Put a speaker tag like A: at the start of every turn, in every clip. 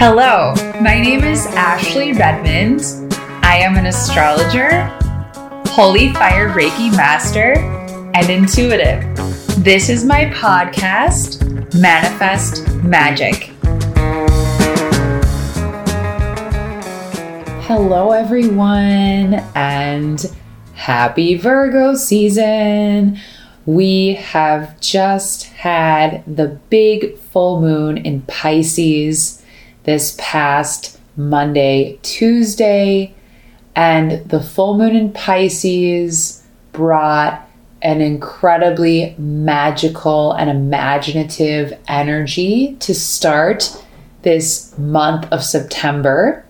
A: Hello, my name is Ashlie Redmond. I am an astrologer, holy fire Reiki master, and intuitive. This is my podcast, Manifest Magic. Hello, everyone, and happy Virgo season. We have just had the big full moon in Pisces this past Monday, Tuesday, and the full moon in Pisces brought an incredibly magical and imaginative energy to start this month of September.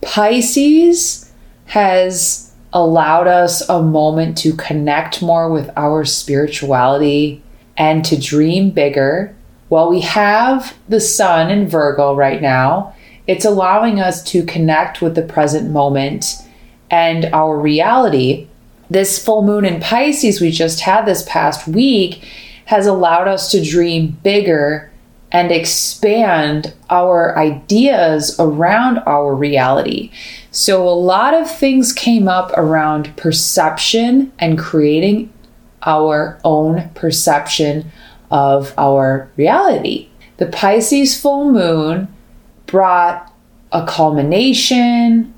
A: Pisces has allowed us a moment to connect more with our spirituality and to dream bigger. While we have the sun in Virgo right now, it's allowing us to connect with the present moment and our reality. This full moon in Pisces we just had this past week has allowed us to dream bigger and expand our ideas around our reality. So, a lot of things came up around perception and creating our own perception of our reality. The Pisces full moon brought a culmination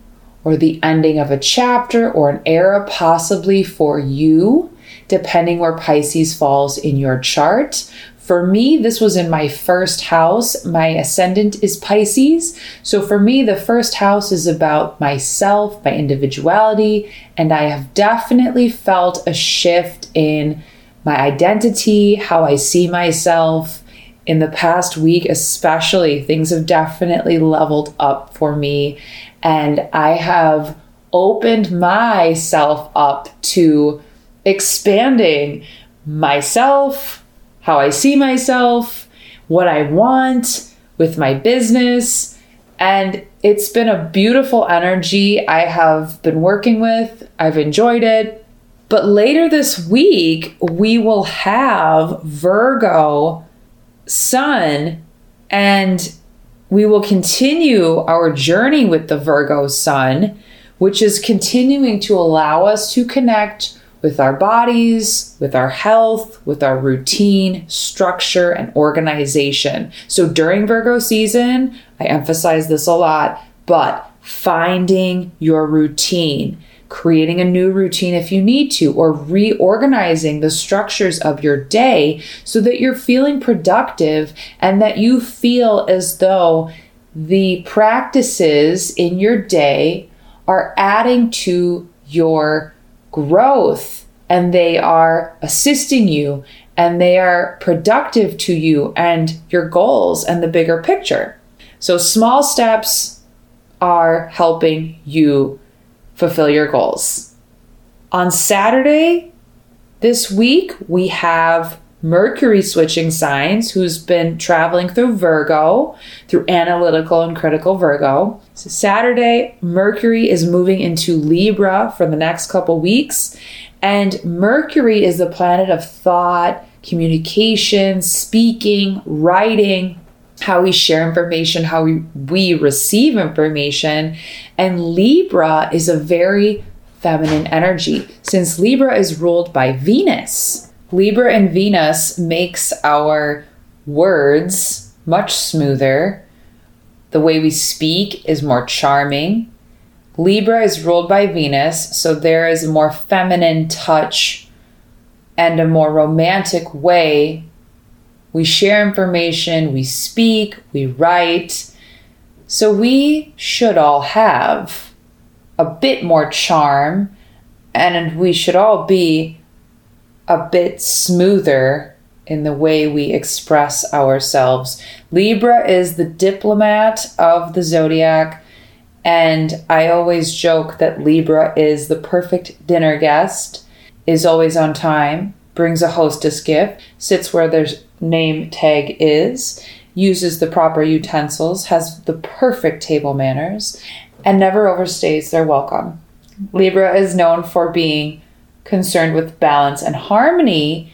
A: or the ending of a chapter or an era, possibly for you, depending where Pisces falls in your chart. For me, this was in my first house. My ascendant is Pisces. So for me, the first house is about myself, my individuality, and I have definitely felt a shift in my identity, how I see myself. In the past week, especially, things have definitely leveled up for me, and I have opened myself up to expanding myself how I see myself, what I want with my business. And it's been a beautiful energy I have been working with. I've enjoyed it. But later this week, we will have Virgo Sun and we will continue our journey with the Virgo Sun, which is continuing to allow us to connect with our bodies, with our health, with our routine, structure, and organization. So during Virgo season, I emphasize this a lot, but finding your routine, creating a new routine if you need to, or reorganizing the structures of your day so that you're feeling productive and that you feel as though the practices in your day are adding to your growth and they are assisting you and they are productive to you and your goals and the bigger picture. So, small steps are helping you fulfill your goals. On Saturday this week, we have Mercury switching signs, who's been traveling through Virgo, through analytical and critical Virgo. So Saturday, Mercury is moving into Libra for the next couple weeks. And Mercury is the planet of thought, communication, speaking, writing, how we share information, how we, we receive information. And Libra is a very feminine energy since Libra is ruled by Venus. Libra and Venus makes our words much smoother. The way we speak is more charming. Libra is ruled by Venus, so there is a more feminine touch and a more romantic way we share information, we speak, we write. So we should all have a bit more charm and we should all be a bit smoother in the way we express ourselves. Libra is the diplomat of the zodiac, and I always joke that Libra is the perfect dinner guest, is always on time, brings a hostess gift, sits where their name tag is, uses the proper utensils, has the perfect table manners, and never overstays their welcome. Libra is known for being concerned with balance and harmony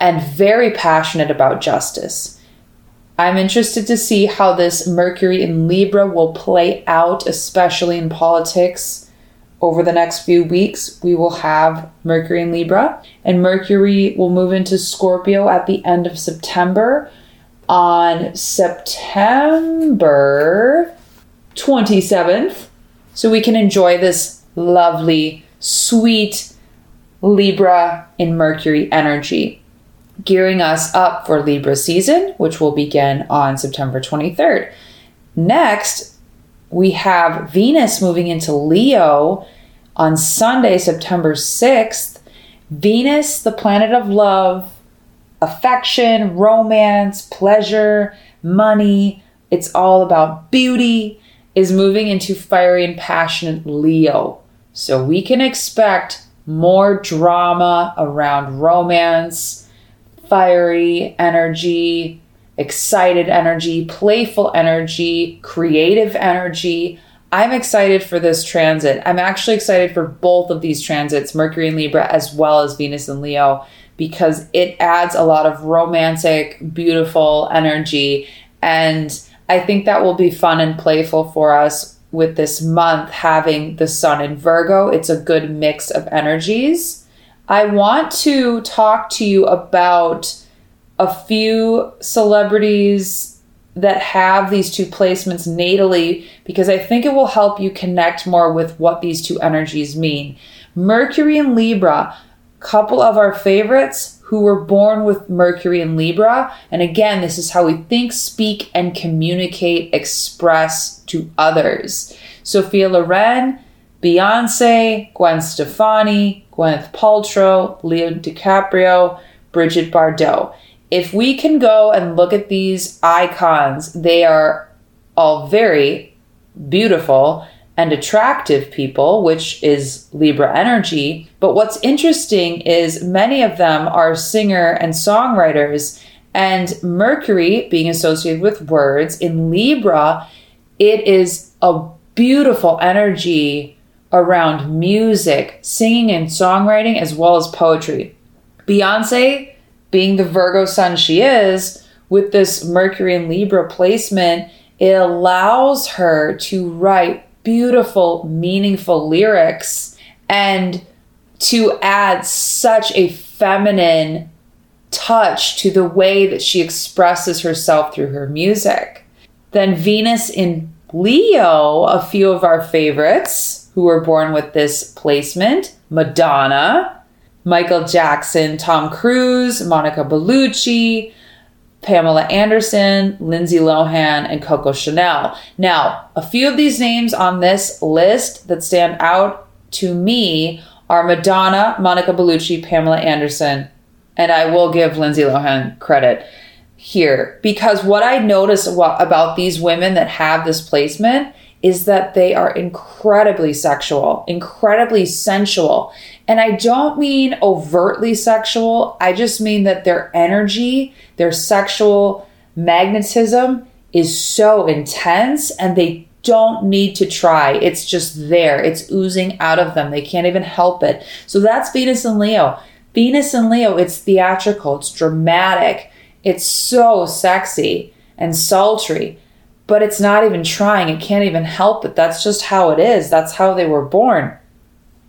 A: and very passionate about justice. I'm interested to see how this Mercury in Libra will play out, especially in politics. Over the next few weeks, we will have Mercury in Libra, and Mercury will move into Scorpio at the end of September. On September 27th, so we can enjoy this lovely, sweet Libra in Mercury energy gearing us up for Libra season, which will begin on September 23rd. Next, we have Venus moving into Leo on Sunday, September 6th. Venus, the planet of love, affection, romance, pleasure, money, it's all about beauty, is moving into fiery and passionate Leo. So we can expect more drama around romance fiery energy, excited energy, playful energy, creative energy. I'm excited for this transit. I'm actually excited for both of these transits, Mercury and Libra, as well as Venus and Leo, because it adds a lot of romantic, beautiful energy. And I think that will be fun and playful for us with this month having the sun in Virgo. It's a good mix of energies. I want to talk to you about a few celebrities that have these two placements natally because I think it will help you connect more with what these two energies mean. Mercury and Libra, couple of our favorites who were born with Mercury and Libra. And again, this is how we think, speak, and communicate, express to others. Sophia Loren, Beyonce, Gwen Stefani, Gwyneth Paltrow, Leo DiCaprio, Bridget Bardot. If we can go and look at these icons, they are all very beautiful and attractive people, which is Libra energy. But what's interesting is many of them are singer and songwriters, and Mercury being associated with words in Libra, it is a beautiful energy around music, singing, and songwriting, as well as poetry. Beyonce, being the Virgo sun she is, with this Mercury and Libra placement, it allows her to write beautiful, meaningful lyrics and to add such a feminine touch to the way that she expresses herself through her music. Then Venus in Leo, a few of our favorites who were born with this placement Madonna, Michael Jackson, Tom Cruise, Monica Bellucci, Pamela Anderson, Lindsay Lohan, and Coco Chanel. Now, a few of these names on this list that stand out to me are Madonna, Monica Bellucci, Pamela Anderson, and I will give Lindsay Lohan credit here because what I notice about these women that have this placement is that they are incredibly sexual, incredibly sensual. And I don't mean overtly sexual, I just mean that their energy, their sexual magnetism is so intense and they don't need to try. It's just there. It's oozing out of them. They can't even help it. So that's Venus and Leo. Venus and Leo, it's theatrical, it's dramatic, it's so sexy and sultry but it's not even trying. It can't even help it. That's just how it is. That's how they were born.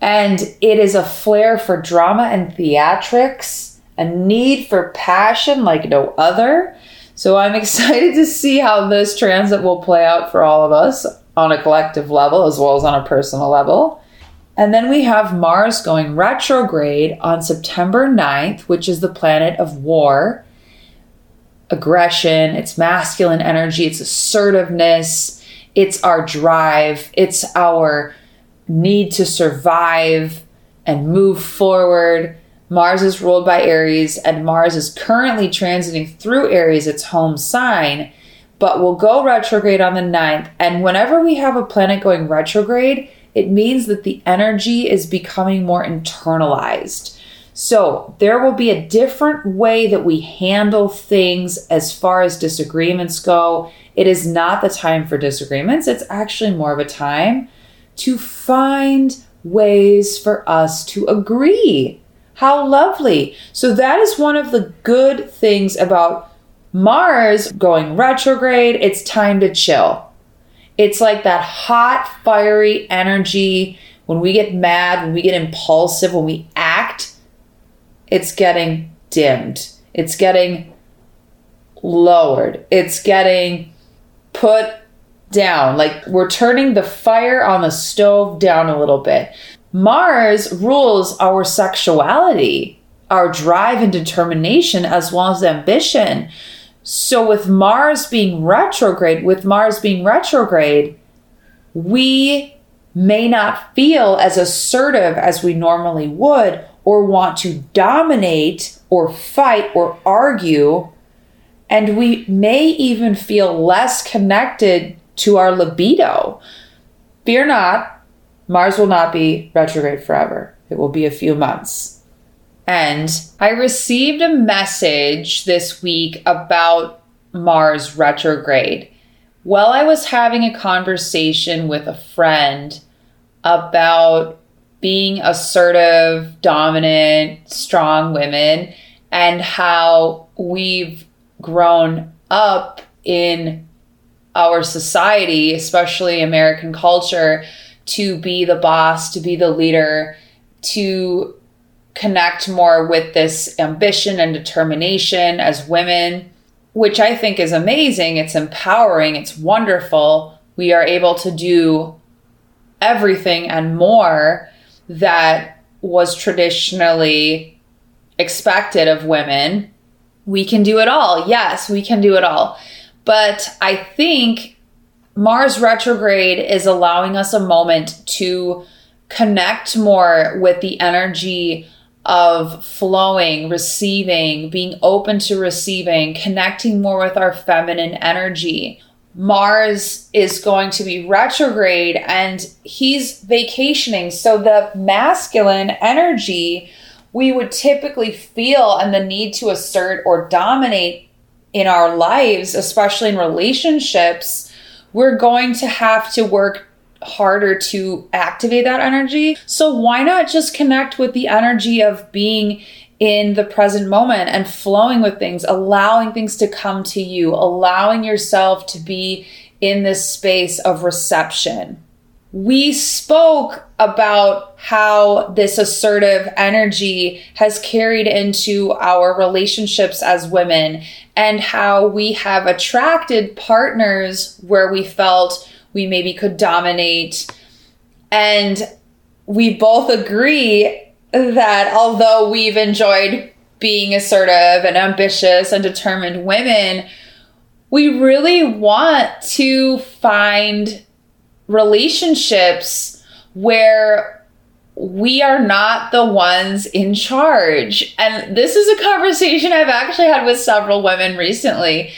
A: And it is a flair for drama and theatrics, a need for passion like no other. So I'm excited to see how this transit will play out for all of us on a collective level as well as on a personal level. And then we have Mars going retrograde on September 9th, which is the planet of war aggression, it's masculine energy, it's assertiveness, it's our drive, it's our need to survive and move forward. Mars is ruled by Aries, and Mars is currently transiting through Aries, its home sign, but will go retrograde on the 9th. And whenever we have a planet going retrograde, it means that the energy is becoming more internalized. So there will be a different way that we handle things as far as disagreements go. It is not the time for disagreements, it's actually more of a time to find ways for us to agree. How lovely. So, that is one of the good things about Mars going retrograde, it's time to chill. It's like that hot, fiery energy when we get mad, when we get impulsive, when we act, it's getting dimmed. It's getting lowered. It's getting put down. Like we're turning the fire on the stove down a little bit. Mars rules our sexuality, our drive and determination, as well as ambition. So, with Mars being retrograde, with Mars being retrograde, we may not feel as assertive as we normally would, or want to dominate, or fight, or argue. And we may even feel less connected to our libido. Fear not, Mars will not be retrograde forever. It will be a few months. And I received a message this week about Mars retrograde. While I was having a conversation with a friend about being assertive, dominant, strong women, and how we've grown up in our society, especially American culture, to be the boss, to be the leader, to connect more with this ambition and determination as women, which I think is amazing. It's empowering, it's wonderful. We are able to do everything and more that was traditionally expected of women. We can do it all. Yes, we can do it all. But I think Mars retrograde is allowing us a moment to connect more with the energy of flowing, receiving, being open to receiving, connecting more with our feminine energy. Mars is going to be retrograde and he's vacationing. So the masculine energy we would typically feel and the need to assert or dominate in our lives, especially in relationships, we're going to have to work harder to activate that energy. So why not just connect with the energy of being in the present moment and flowing with things, allowing things to come to you, allowing yourself to be in this space of reception we spoke about how this assertive energy has carried into our relationships as women and how we have attracted partners where we felt we maybe could dominate. And we both agree that although we've enjoyed being assertive and ambitious and determined women, we really want to find relationships where we are not the ones in charge. And this is a conversation I've actually had with several women recently.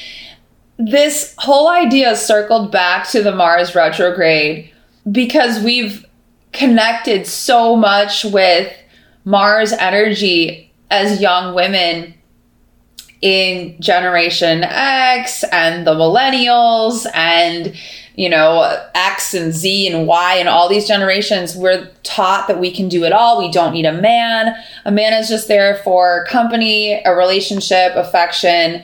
A: This whole idea circled back to the Mars retrograde because we've connected so much with Mars energy as young women in Generation X and the millennials and you know, X and Z and Y and all these generations, we're taught that we can do it all. We don't need a man. A man is just there for company, a relationship, affection.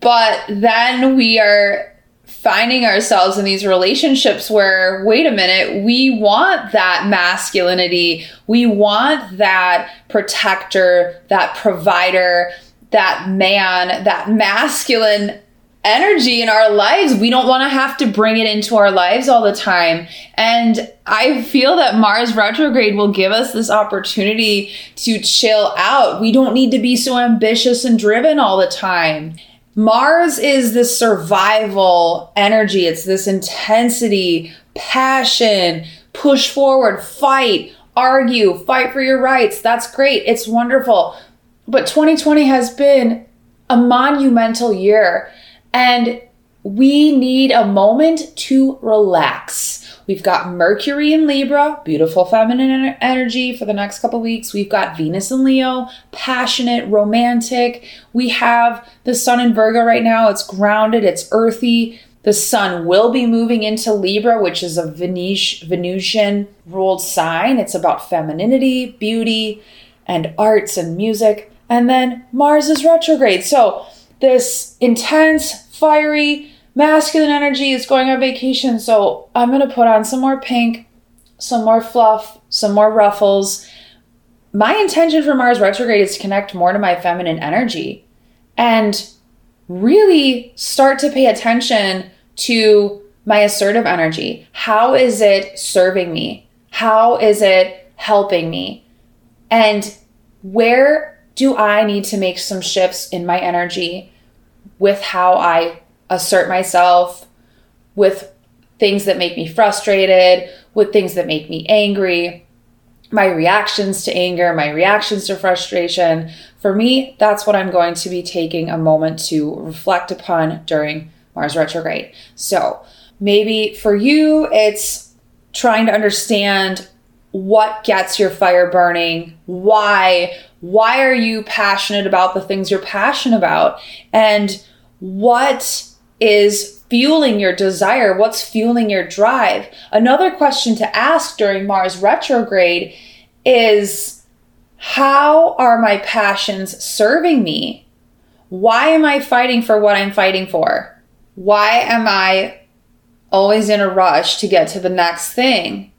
A: But then we are finding ourselves in these relationships where, wait a minute, we want that masculinity. We want that protector, that provider, that man, that masculine energy in our lives. We don't want to have to bring it into our lives all the time. And I feel that Mars retrograde will give us this opportunity to chill out. We don't need to be so ambitious and driven all the time. Mars is this survival energy, it's this intensity, passion, push forward, fight, argue, fight for your rights. That's great. It's wonderful. But 2020 has been a monumental year. And we need a moment to relax. We've got Mercury in Libra, beautiful feminine energy for the next couple weeks. We've got Venus in Leo, passionate, romantic. We have the Sun in Virgo right now. It's grounded, it's earthy. The Sun will be moving into Libra, which is a Venusian ruled sign. It's about femininity, beauty, and arts and music. And then Mars is retrograde. So this intense, fiery, masculine energy is going on vacation. So I'm going to put on some more pink, some more fluff, some more ruffles. My intention for Mars retrograde is to connect more to my feminine energy and really start to pay attention to my assertive energy. How is it serving me? How is it helping me? And where do I need to make some shifts in my energy with how I assert myself, with things that make me frustrated, with things that make me angry, my reactions to anger, my reactions to frustration. For me, that's what I'm going to be taking a moment to reflect upon during Mars retrograde. So maybe for you, it's trying to understand what gets your fire burning, why, why are you passionate about the things you're passionate about, and what is fueling your desire? What's fueling your drive? Another question to ask during Mars retrograde is how are my passions serving me? Why am I fighting for what I'm fighting for? Why am I always in a rush to get to the next thing?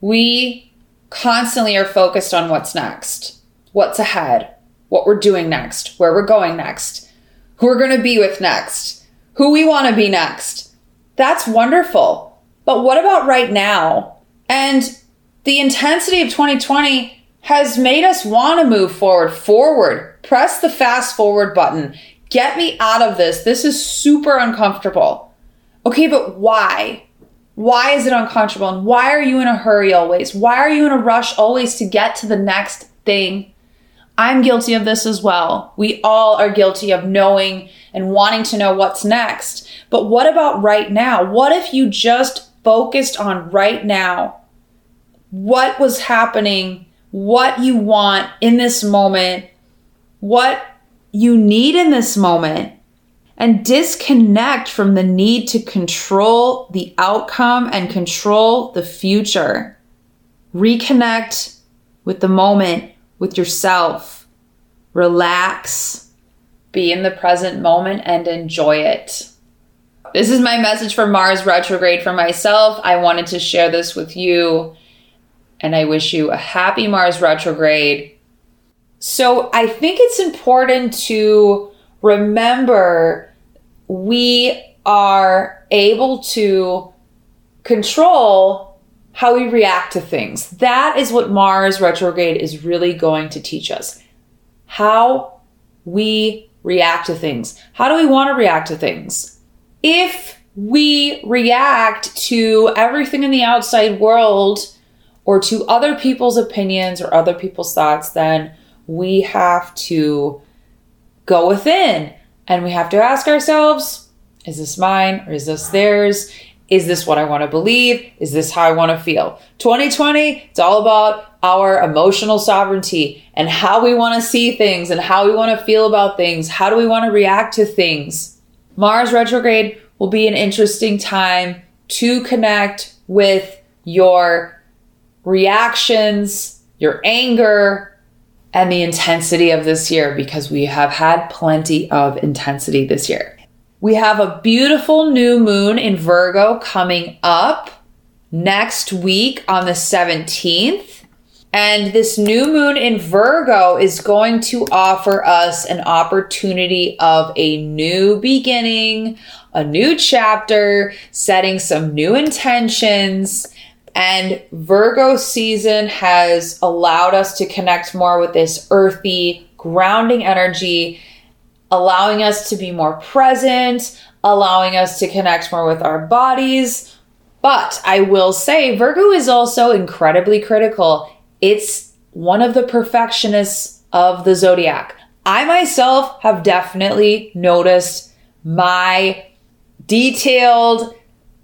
A: We constantly are focused on what's next, what's ahead, what we're doing next, where we're going next, who we're going to be with next, who we want to be next. That's wonderful. But what about right now? And the intensity of 2020 has made us want to move forward, forward, press the fast forward button. Get me out of this. This is super uncomfortable. Okay, but why? Why is it uncomfortable? And why are you in a hurry always? Why are you in a rush always to get to the next thing? I'm guilty of this as well. We all are guilty of knowing and wanting to know what's next. But what about right now? What if you just focused on right now? what was happening, what you want in this moment, what you need in this moment, and disconnect from the need to control the outcome and control the future. Reconnect with the moment, with yourself. Relax, be in the present moment, and enjoy it. This is my message for Mars retrograde for myself. I wanted to share this with you and I wish you a happy Mars retrograde. So I think it's important to remember we are able to control how we react to things. That is what Mars retrograde is really going to teach us. How we react to things. How do we want to react to things? If we react to everything in the outside world or to other people's opinions or other people's thoughts, then we have to go within and we have to ask ourselves is this mine or is this theirs? Is this what I want to believe? Is this how I want to feel? 2020, it's all about our emotional sovereignty and how we want to see things and how we want to feel about things. How do we want to react to things? Mars retrograde will be an interesting time to connect with your reactions, your anger, and the intensity of this year because we have had plenty of intensity this year. We have a beautiful new moon in Virgo coming up next week on the 17th. And this new moon in Virgo is going to offer us an opportunity of a new beginning, a new chapter, setting some new intentions and Virgo season has allowed us to connect more with this earthy, grounding energy, allowing us to be more present, allowing us to connect more with our bodies. But I will say, Virgo is also incredibly critical. It's one of the perfectionists of the zodiac. I myself have definitely noticed my detailed,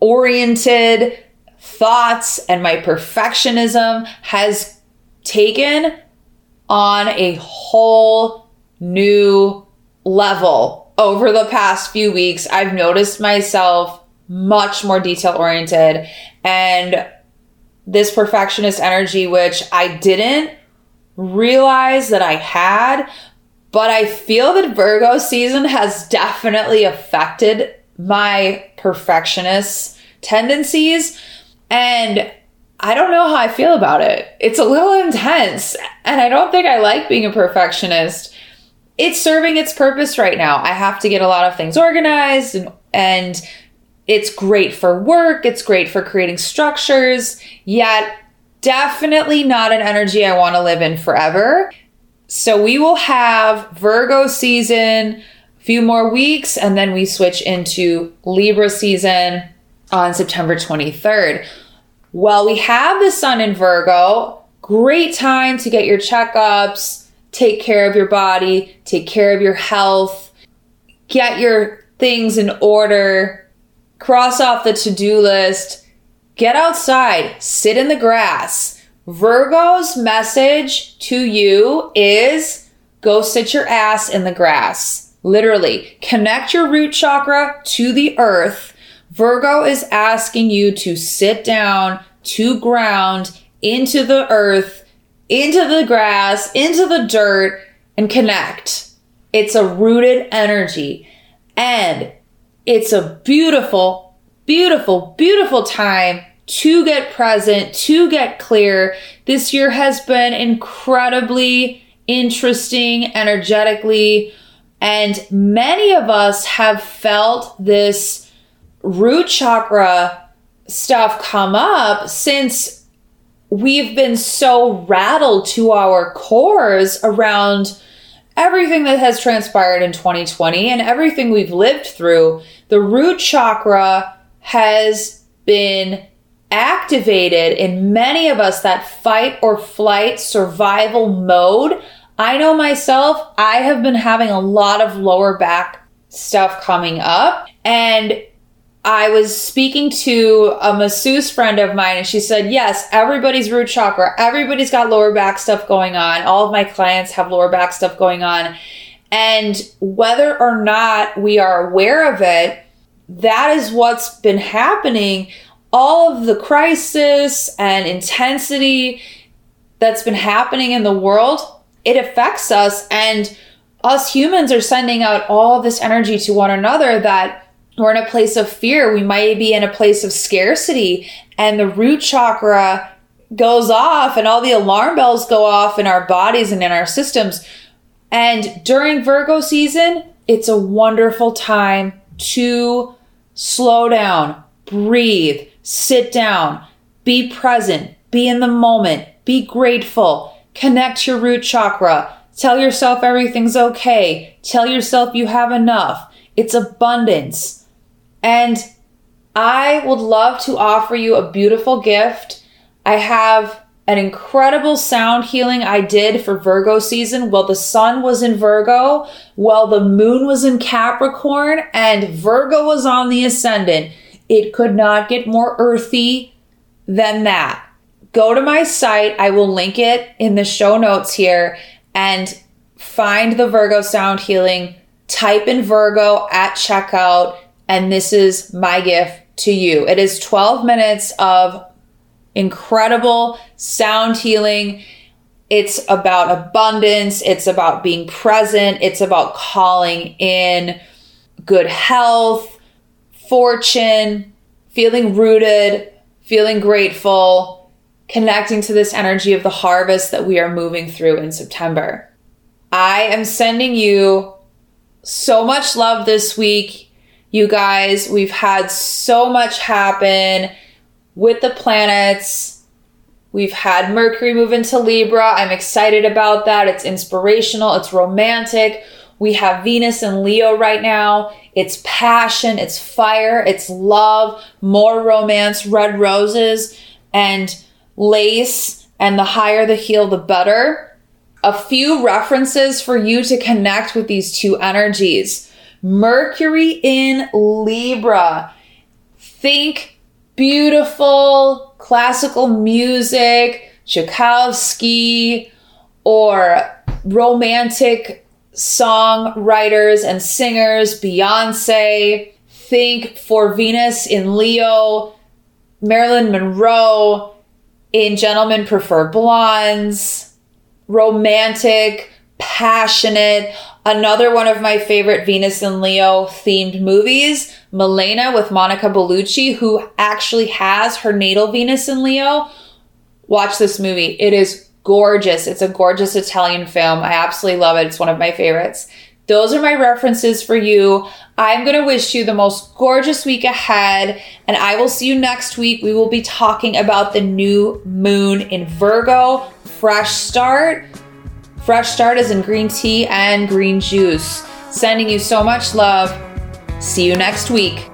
A: oriented, thoughts and my perfectionism has taken on a whole new level over the past few weeks. I've noticed myself much more detail oriented and this perfectionist energy, which I didn't realize that I had, but I feel that Virgo season has definitely affected my perfectionist tendencies. And I don't know how I feel about it. It's a little intense, and I don't think I like being a perfectionist. It's serving its purpose right now. I have to get a lot of things organized and and it's great for work, it's great for creating structures, yet definitely not an energy I want to live in forever. So we will have Virgo season a few more weeks and then we switch into Libra season on September 23rd. Well, we have the sun in Virgo. Great time to get your checkups, take care of your body, take care of your health, get your things in order, cross off the to do list, get outside, sit in the grass. Virgo's message to you is go sit your ass in the grass. Literally, connect your root chakra to the earth. Virgo is asking you to sit down, to ground, into the earth, into the grass, into the dirt, and connect. It's a rooted energy. And it's a beautiful, beautiful, beautiful time to get present, to get clear. This year has been incredibly interesting energetically. And many of us have felt this root chakra stuff come up since we've been so rattled to our cores around everything that has transpired in 2020 and everything we've lived through, the root chakra has been activated in many of us that fight or flight survival mode. I know myself, I have been having a lot of lower back stuff coming up and I was speaking to a masseuse friend of mine, and she said, Yes, everybody's root chakra, everybody's got lower back stuff going on. All of my clients have lower back stuff going on. And whether or not we are aware of it, that is what's been happening. All of the crisis and intensity that's been happening in the world, it affects us. And us humans are sending out all this energy to one another that we're in a place of fear. We might be in a place of scarcity and the root chakra goes off and all the alarm bells go off in our bodies and in our systems. And during Virgo season, it's a wonderful time to slow down, breathe, sit down, be present, be in the moment, be grateful, connect your root chakra, tell yourself everything's okay, tell yourself you have enough. It's abundance. And I would love to offer you a beautiful gift. I have an incredible sound healing I did for Virgo season. while the sun was in Virgo, while the moon was in Capricorn, and Virgo was on the ascendant. It could not get more earthy than that. Go to my site. I will link it in the show notes here and find the Virgo sound healing. Type in Virgo at checkout and this is my gift to you. It is 12 minutes of incredible sound healing. It's about abundance. It's about being present. It's about calling in good health, fortune, feeling rooted, feeling grateful, connecting to this energy of the harvest that we are moving through in September. I am sending you so much love this week. You guys, we've had so much happen with the planets. We've had Mercury move into Libra. I'm excited about that. It's inspirational, it's romantic. We have Venus and Leo right now. It's passion, it's fire, it's love, more romance, red roses, and lace. And the higher the heel, the better. A few references for you to connect with these two energies. Mercury in Libra. Think beautiful classical music, Tchaikovsky, or romantic songwriters and singers, Beyonce. Think for Venus in Leo, Marilyn Monroe in Gentlemen Prefer Blondes, romantic passionate. Another one of my favorite Venus and Leo themed movies, Malena with Monica Bellucci, who actually has her natal Venus and Leo. Watch this movie. It is gorgeous. It's a gorgeous Italian film. I absolutely love it. It's one of my favorites. Those are my references for you. I'm going to wish you the most gorgeous week ahead, and I will see you next week. We will be talking about the new moon in Virgo, fresh start. Fresh start is in green tea and green juice. Sending you so much love. See you next week.